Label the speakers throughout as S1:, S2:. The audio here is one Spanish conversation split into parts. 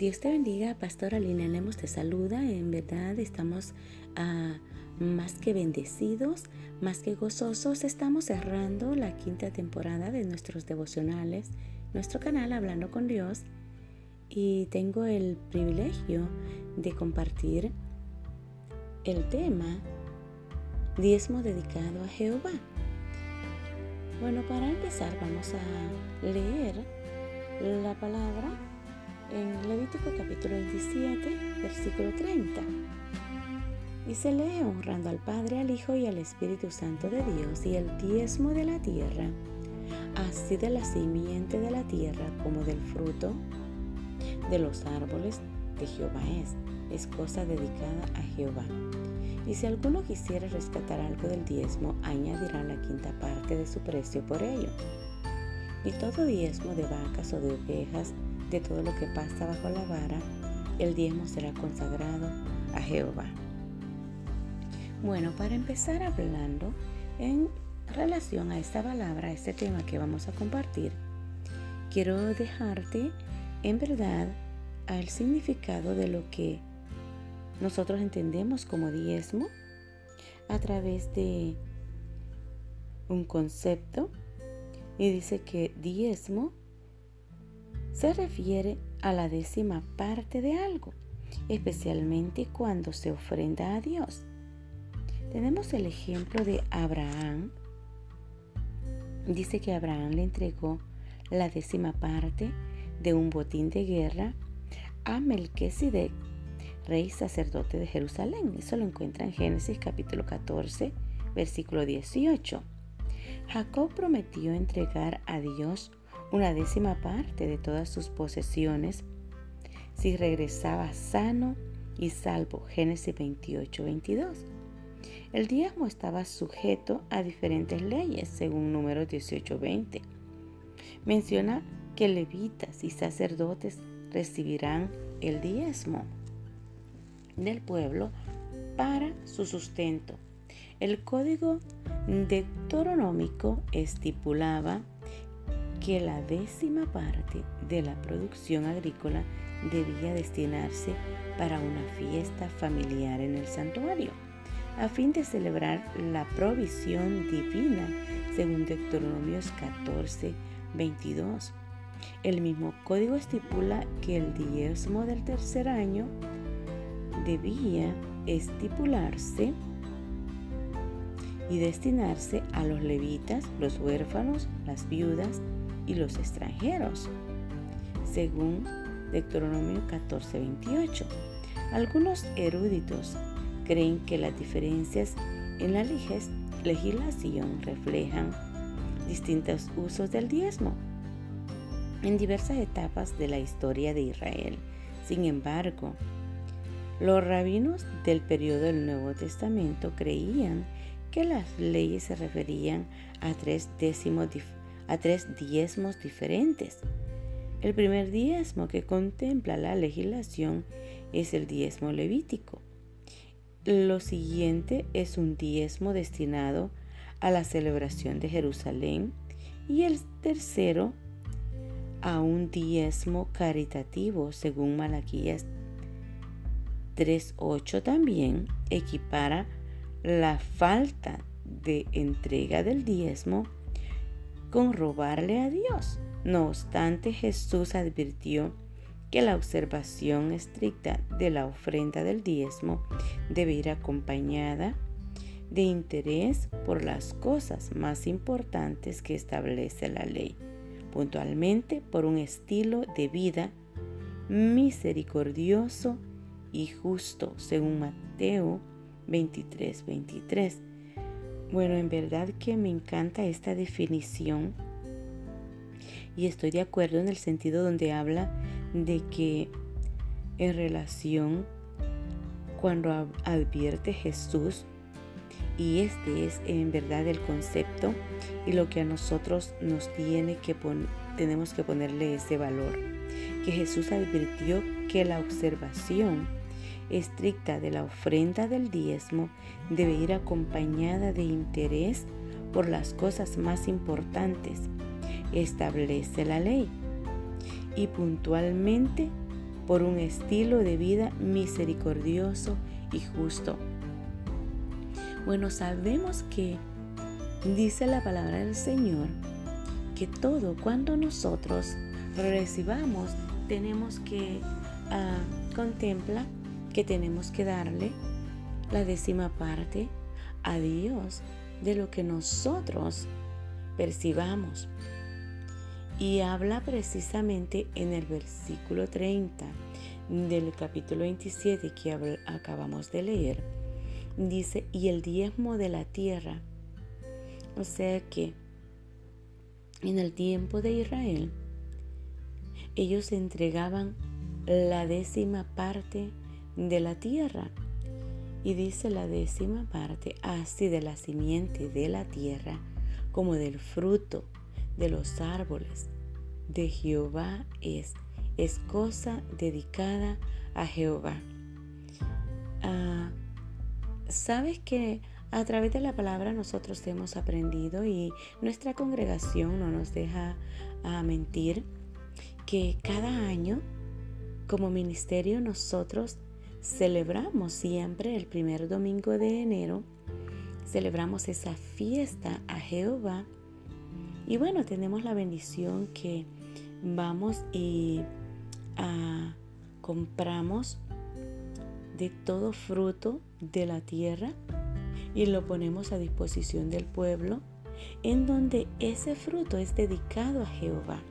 S1: Dios te bendiga, Pastora Lina Lemos te saluda. En verdad estamos ah, más que bendecidos, más que gozosos. Estamos cerrando la quinta temporada de nuestros devocionales, nuestro canal Hablando con Dios. Y tengo el privilegio de compartir el tema diezmo dedicado a Jehová. Bueno, para empezar vamos a leer la palabra en Levítico capítulo 27, versículo 30. Y se lee honrando al Padre, al Hijo y al Espíritu Santo de Dios y el diezmo de la tierra, así de la simiente de la tierra como del fruto de los árboles de Jehová es, es cosa dedicada a Jehová. Y si alguno quisiera rescatar algo del diezmo, añadirá la quinta parte de su precio por ello. Y todo diezmo de vacas o de ovejas, de todo lo que pasa bajo la vara, el diezmo será consagrado a Jehová. Bueno, para empezar hablando en relación a esta palabra, a este tema que vamos a compartir, quiero dejarte en verdad al significado de lo que nosotros entendemos como diezmo a través de un concepto y dice que diezmo se refiere a la décima parte de algo, especialmente cuando se ofrenda a Dios. Tenemos el ejemplo de Abraham. Dice que Abraham le entregó la décima parte de un botín de guerra a Melquisedec, rey sacerdote de Jerusalén. Eso lo encuentra en Génesis capítulo 14, versículo 18. Jacob prometió entregar a Dios una décima parte de todas sus posesiones si regresaba sano y salvo. Génesis 28, 22. El diezmo estaba sujeto a diferentes leyes, según número 18, 20. Menciona que levitas y sacerdotes recibirán el diezmo del pueblo para su sustento. El código deuteronómico estipulaba que la décima parte de la producción agrícola debía destinarse para una fiesta familiar en el santuario, a fin de celebrar la provisión divina, según Deuteronomios 14, 22. El mismo código estipula que el diezmo del tercer año debía estipularse y destinarse a los levitas, los huérfanos, las viudas, y los extranjeros, según Deuteronomio 14:28. Algunos eruditos creen que las diferencias en la legislación reflejan distintos usos del diezmo en diversas etapas de la historia de Israel. Sin embargo, los rabinos del periodo del Nuevo Testamento creían que las leyes se referían a tres décimos a tres diezmos diferentes. El primer diezmo que contempla la legislación es el diezmo levítico. Lo siguiente es un diezmo destinado a la celebración de Jerusalén y el tercero a un diezmo caritativo según Malaquías 3.8 también equipara la falta de entrega del diezmo con robarle a Dios. No obstante, Jesús advirtió que la observación estricta de la ofrenda del diezmo debe ir acompañada de interés por las cosas más importantes que establece la ley, puntualmente por un estilo de vida misericordioso y justo, según Mateo 23, 23 bueno, en verdad que me encanta esta definición y estoy de acuerdo en el sentido donde habla de que en relación cuando advierte Jesús, y este es en verdad el concepto y lo que a nosotros nos tiene que tenemos que ponerle ese valor, que Jesús advirtió que la observación estricta de la ofrenda del diezmo debe ir acompañada de interés por las cosas más importantes. Establece la ley y puntualmente por un estilo de vida misericordioso y justo. Bueno, sabemos que dice la palabra del Señor que todo cuando nosotros recibamos tenemos que uh, contemplar que tenemos que darle la décima parte a Dios de lo que nosotros percibamos. Y habla precisamente en el versículo 30 del capítulo 27 que acabamos de leer. Dice, y el diezmo de la tierra. O sea que en el tiempo de Israel, ellos entregaban la décima parte de la tierra. Y dice la décima parte, así de la simiente de la tierra como del fruto de los árboles de Jehová es, es cosa dedicada a Jehová. Ah, Sabes que a través de la palabra nosotros hemos aprendido y nuestra congregación no nos deja ah, mentir que cada año como ministerio nosotros celebramos siempre el primer domingo de enero, celebramos esa fiesta a Jehová y bueno, tenemos la bendición que vamos y ah, compramos de todo fruto de la tierra y lo ponemos a disposición del pueblo, en donde ese fruto es dedicado a Jehová.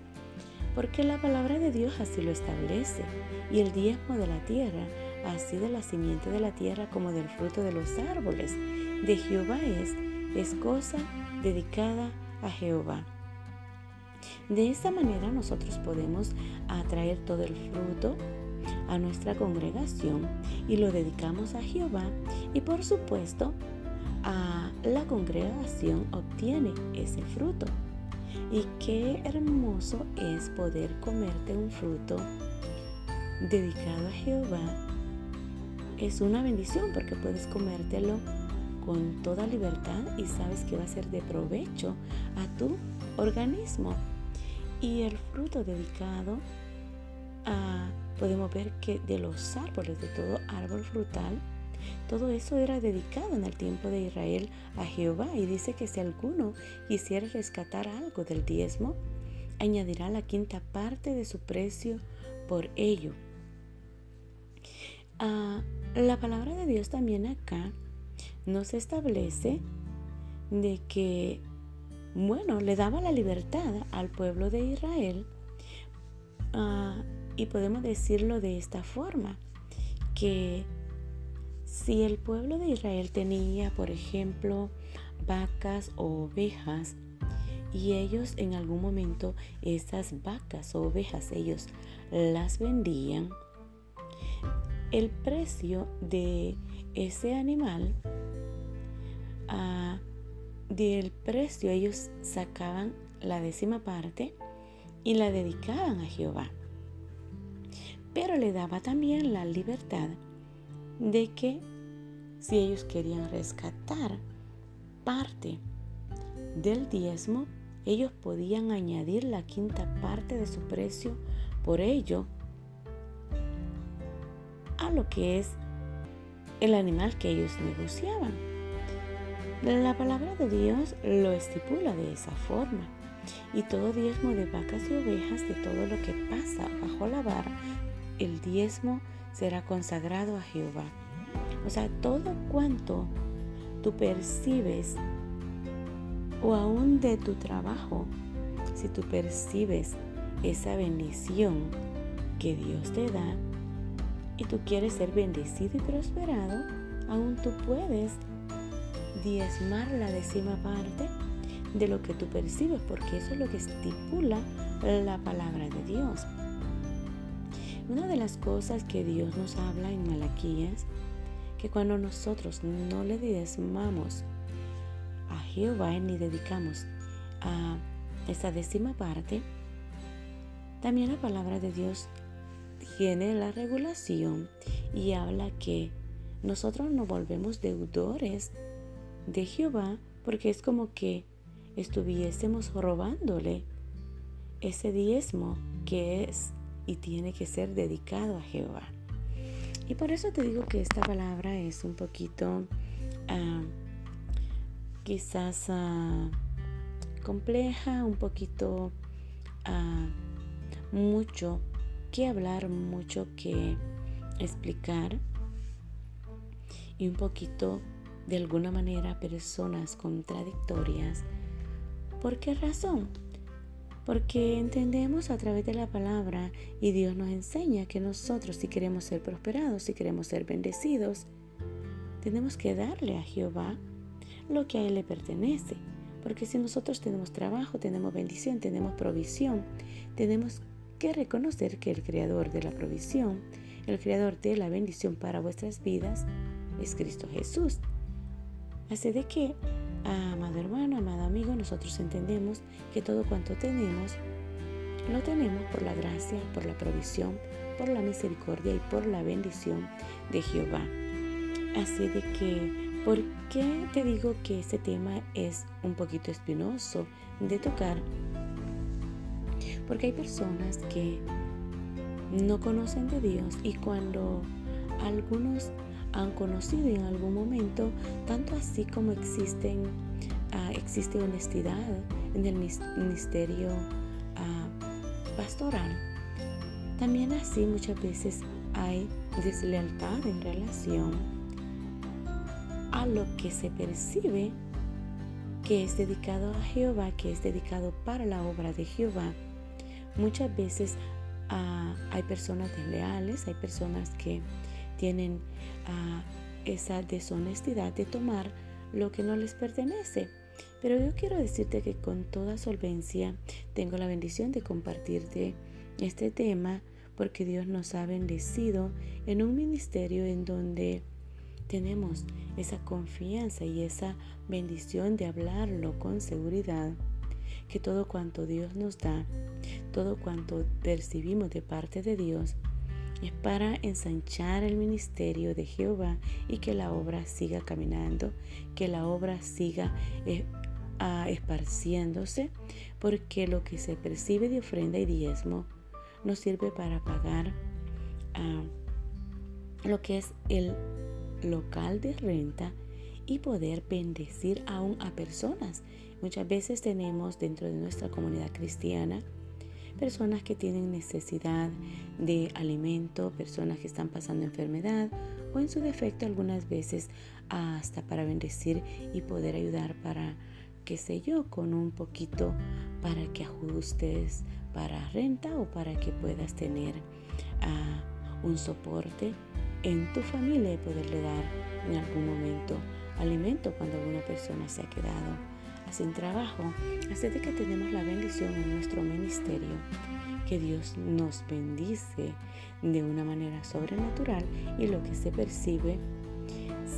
S1: Porque la palabra de Dios así lo establece, y el diezmo de la tierra, así de la simiente de la tierra como del fruto de los árboles, de Jehová es, es cosa dedicada a Jehová. De esta manera nosotros podemos atraer todo el fruto a nuestra congregación y lo dedicamos a Jehová y por supuesto a la congregación obtiene ese fruto. Y qué hermoso es poder comerte un fruto dedicado a Jehová. Es una bendición porque puedes comértelo con toda libertad y sabes que va a ser de provecho a tu organismo. Y el fruto dedicado a, podemos ver que de los árboles, de todo árbol frutal, todo eso era dedicado en el tiempo de Israel a Jehová y dice que si alguno quisiera rescatar algo del diezmo, añadirá la quinta parte de su precio por ello. Ah, la palabra de Dios también acá nos establece de que bueno, le daba la libertad al pueblo de Israel ah, y podemos decirlo de esta forma, que si el pueblo de Israel tenía, por ejemplo, vacas o ovejas, y ellos en algún momento esas vacas o ovejas ellos las vendían, el precio de ese animal uh, del precio ellos sacaban la décima parte y la dedicaban a Jehová. Pero le daba también la libertad de que si ellos querían rescatar parte del diezmo, ellos podían añadir la quinta parte de su precio por ello a lo que es el animal que ellos negociaban. La palabra de Dios lo estipula de esa forma. Y todo diezmo de vacas y ovejas, de todo lo que pasa bajo la vara, el diezmo será consagrado a Jehová. O sea, todo cuanto tú percibes, o aún de tu trabajo, si tú percibes esa bendición que Dios te da y tú quieres ser bendecido y prosperado, aún tú puedes diezmar la décima parte de lo que tú percibes, porque eso es lo que estipula la palabra de Dios. Una de las cosas que Dios nos habla en Malaquías, que cuando nosotros no le diezmamos a Jehová ni dedicamos a esa décima parte, también la palabra de Dios tiene la regulación y habla que nosotros nos volvemos deudores de Jehová porque es como que estuviésemos robándole ese diezmo que es y tiene que ser dedicado a Jehová. Y por eso te digo que esta palabra es un poquito ah, quizás ah, compleja, un poquito ah, mucho que hablar, mucho que explicar y un poquito de alguna manera personas contradictorias. ¿Por qué razón? Porque entendemos a través de la palabra y Dios nos enseña que nosotros si queremos ser prosperados, si queremos ser bendecidos, tenemos que darle a Jehová lo que a Él le pertenece. Porque si nosotros tenemos trabajo, tenemos bendición, tenemos provisión, tenemos que reconocer que el creador de la provisión, el creador de la bendición para vuestras vidas, es Cristo Jesús. Así de que Amado hermano, amado amigo, nosotros entendemos que todo cuanto tenemos, lo tenemos por la gracia, por la provisión, por la misericordia y por la bendición de Jehová. Así de que, ¿por qué te digo que este tema es un poquito espinoso de tocar? Porque hay personas que no conocen de Dios y cuando algunos han conocido en algún momento, tanto así como existen, ah, existe honestidad en el ministerio ah, pastoral. También así muchas veces hay deslealtad en relación a lo que se percibe que es dedicado a Jehová, que es dedicado para la obra de Jehová. Muchas veces ah, hay personas desleales, hay personas que tienen ah, esa deshonestidad de tomar lo que no les pertenece. Pero yo quiero decirte que con toda solvencia tengo la bendición de compartirte este tema porque Dios nos ha bendecido en un ministerio en donde tenemos esa confianza y esa bendición de hablarlo con seguridad, que todo cuanto Dios nos da, todo cuanto percibimos de parte de Dios, es para ensanchar el ministerio de Jehová y que la obra siga caminando, que la obra siga eh, esparciéndose, porque lo que se percibe de ofrenda y diezmo nos sirve para pagar ah, lo que es el local de renta y poder bendecir aún a personas. Muchas veces tenemos dentro de nuestra comunidad cristiana personas que tienen necesidad de alimento, personas que están pasando enfermedad o en su defecto algunas veces hasta para bendecir y poder ayudar para, qué sé yo, con un poquito para que ajustes para renta o para que puedas tener uh, un soporte en tu familia y poderle dar en algún momento alimento cuando alguna persona se ha quedado sin trabajo. Así de que tenemos la bendición en nuestro ministerio, que Dios nos bendice de una manera sobrenatural y lo que se percibe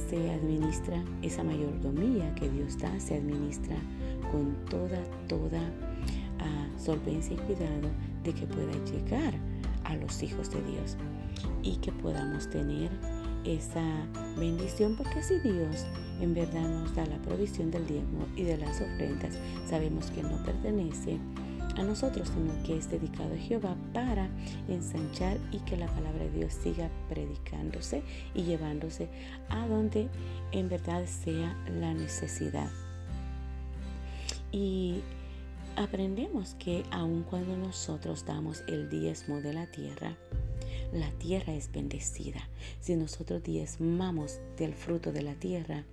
S1: se administra, esa mayordomía que Dios da, se administra con toda, toda uh, solvencia y cuidado de que pueda llegar a los hijos de Dios y que podamos tener esa bendición porque si Dios en verdad nos da la provisión del diezmo y de las ofrendas, sabemos que no pertenece a nosotros, sino que es dedicado a Jehová para ensanchar y que la palabra de Dios siga predicándose y llevándose a donde en verdad sea la necesidad. Y aprendemos que aun cuando nosotros damos el diezmo de la tierra, la tierra es bendecida. Si nosotros diezmamos del fruto de la tierra,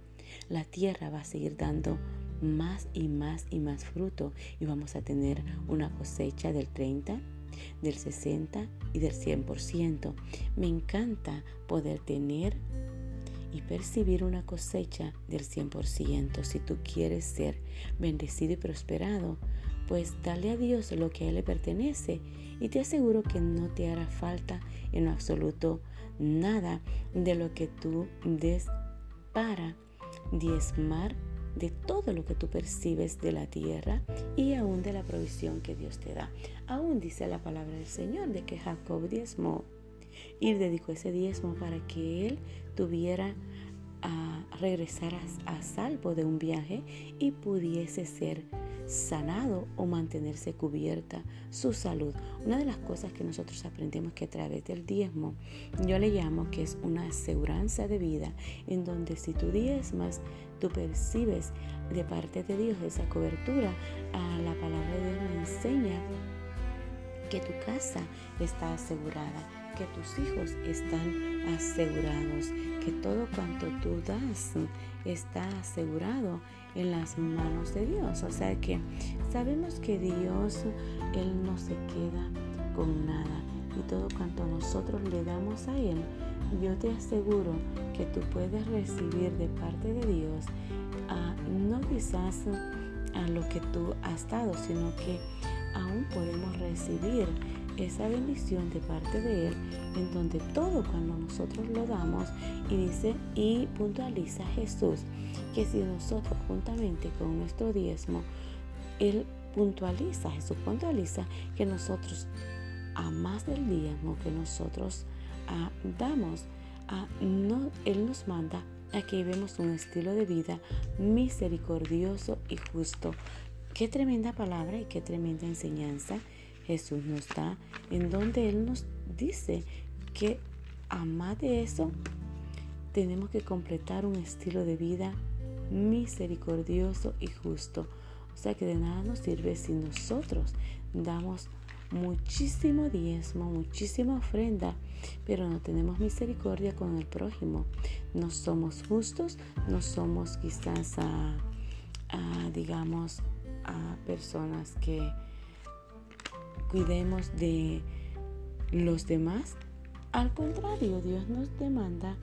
S1: la tierra va a seguir dando más y más y más fruto y vamos a tener una cosecha del 30, del 60 y del 100%. Me encanta poder tener y percibir una cosecha del 100%. Si tú quieres ser bendecido y prosperado, pues dale a Dios lo que a Él le pertenece y te aseguro que no te hará falta en absoluto nada de lo que tú des para diezmar de todo lo que tú percibes de la tierra y aún de la provisión que Dios te da. Aún dice la palabra del Señor de que Jacob diezmó y dedicó ese diezmo para que él tuviera a regresar a, salvo de un viaje y pudiese ser sanado o mantenerse cubierta su salud. Una de las cosas que nosotros aprendemos que a través del diezmo, yo le llamo que es una aseguranza de vida, en donde si tú diezmas, tú percibes de parte de Dios esa cobertura. A la palabra de Dios me enseña que tu casa está asegurada que tus hijos están asegurados, que todo cuanto tú das está asegurado en las manos de Dios. O sea que sabemos que Dios, Él no se queda con nada y todo cuanto nosotros le damos a Él, yo te aseguro que tú puedes recibir de parte de Dios, no quizás a lo que tú has dado, sino que aún podemos recibir esa bendición de parte de Él, en donde todo cuando nosotros lo damos, y dice, y puntualiza Jesús, que si nosotros juntamente con nuestro diezmo, Él puntualiza, Jesús puntualiza que nosotros, a más del diezmo que nosotros ah, damos, a, ah, no, Él nos manda a que vemos un estilo de vida misericordioso y justo. Qué tremenda palabra y qué tremenda enseñanza Jesús nos da, en donde Él nos dice que a más de eso tenemos que completar un estilo de vida misericordioso y justo. O sea que de nada nos sirve si nosotros damos muchísimo diezmo, muchísima ofrenda, pero no tenemos misericordia con el prójimo. No somos justos, no somos quizás a, digamos, a personas que cuidemos de los demás. Al contrario, Dios nos demanda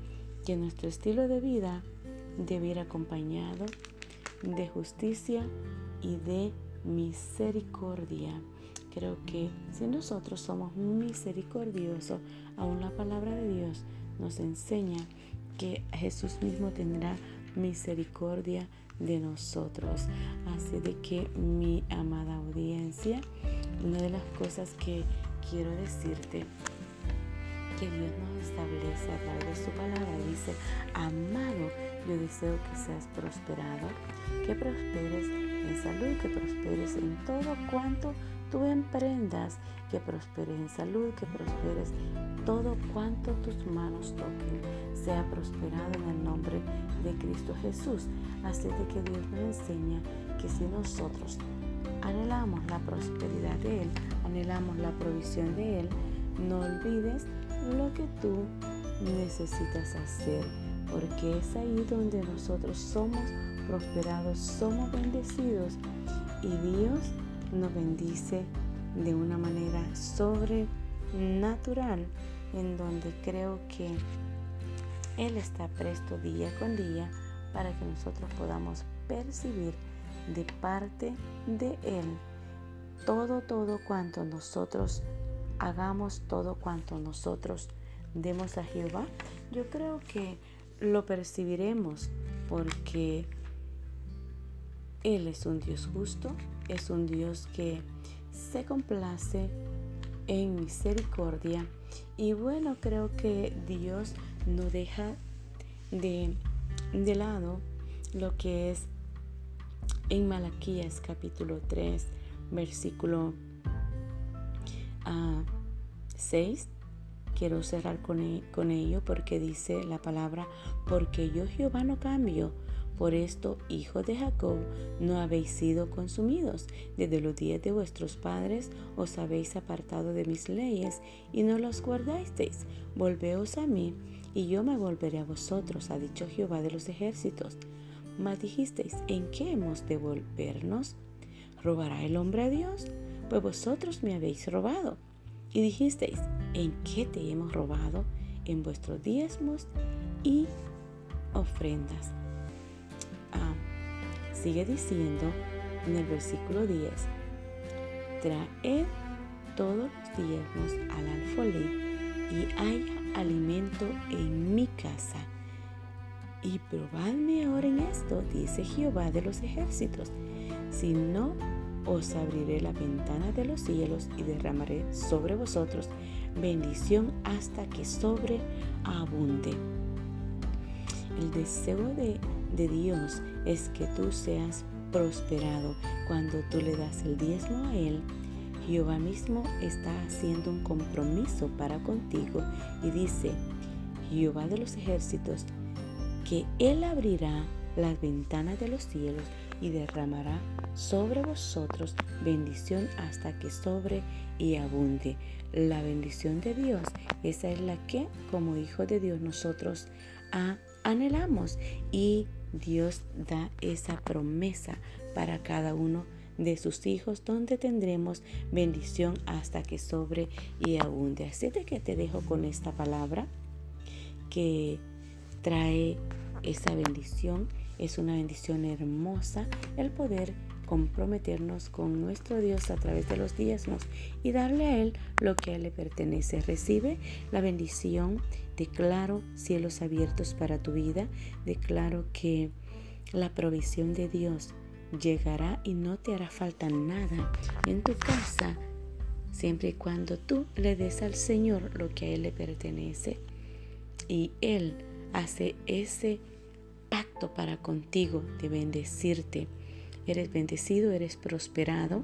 S1: que nuestro estilo de vida debe ir acompañado de justicia y de misericordia. Creo que si nosotros somos misericordiosos, aún la palabra de Dios nos enseña que Jesús mismo tendrá misericordia de nosotros. Así de que mi amada audiencia, una de las cosas que quiero decirte que Dios nos establece a través de su palabra. Dice, amado, yo deseo que seas prosperado, que prosperes en salud, que prosperes en todo cuanto tú emprendas, que prosperes en salud, que prosperes todo cuanto tus manos toquen, sea prosperado en el nombre de Cristo Jesús. Así de que Dios nos enseña que si nosotros anhelamos la prosperidad de Él, anhelamos la provisión de Él, no olvides lo que tú necesitas hacer, porque es ahí donde nosotros somos prosperados, somos bendecidos y Dios nos bendice de una manera sobrenatural en donde creo que Él está presto día con día para que nosotros podamos percibir de parte de Él. Todo, todo cuanto nosotros hagamos, todo cuanto nosotros demos a Jehová, yo creo que lo percibiremos porque Él es un Dios justo, es un Dios que se complace en misericordia. Y bueno, creo que Dios no deja de, de lado lo que es en Malaquías capítulo 3, versículo 6. Ah, Quiero cerrar con, e, con ello porque dice la palabra, porque yo Jehová no cambio. Por esto, hijos de Jacob, no habéis sido consumidos. Desde los días de vuestros padres os habéis apartado de mis leyes y no los guardasteis. Volveos a mí, y yo me volveré a vosotros, ha dicho Jehová de los ejércitos. Mas dijisteis, ¿en qué hemos de volvernos? ¿Robará el hombre a Dios? Pues vosotros me habéis robado. Y dijisteis, ¿en qué te hemos robado? En vuestros diezmos y ofrendas. Ah, sigue diciendo en el versículo 10, traed todos los diezmos al alfolí y haya alimento en mi casa y probadme ahora en esto, dice Jehová de los ejércitos. Si no, os abriré la ventana de los cielos y derramaré sobre vosotros bendición hasta que sobreabunde. El deseo de, de Dios es que tú seas prosperado. Cuando tú le das el diezmo a Él, Jehová mismo está haciendo un compromiso para contigo y dice, Jehová de los ejércitos, que Él abrirá las ventanas de los cielos y derramará sobre vosotros bendición hasta que sobre y abunde. La bendición de Dios, esa es la que como hijo de Dios nosotros anhelamos y Dios da esa promesa para cada uno de sus hijos donde tendremos bendición hasta que sobre y abunde. Así de que te dejo con esta palabra que trae esa bendición. Es una bendición hermosa el poder comprometernos con nuestro Dios a través de los diezmos y darle a Él lo que a Él le pertenece. Recibe la bendición. Declaro cielos abiertos para tu vida. Declaro que la provisión de Dios llegará y no te hará falta nada en tu casa siempre y cuando tú le des al Señor lo que a Él le pertenece y Él hace ese pacto para contigo de bendecirte. Eres bendecido, eres prosperado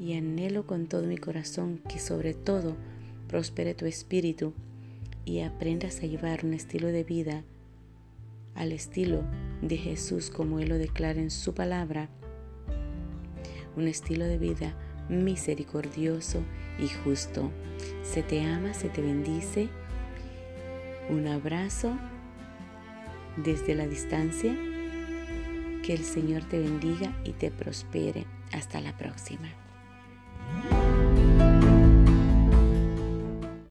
S1: y anhelo con todo mi corazón que sobre todo prospere tu espíritu y aprendas a llevar un estilo de vida al estilo de Jesús como Él lo declara en su palabra, un estilo de vida misericordioso y justo. Se te ama, se te bendice. Un abrazo desde la distancia. Que el Señor te bendiga y te prospere. Hasta la próxima.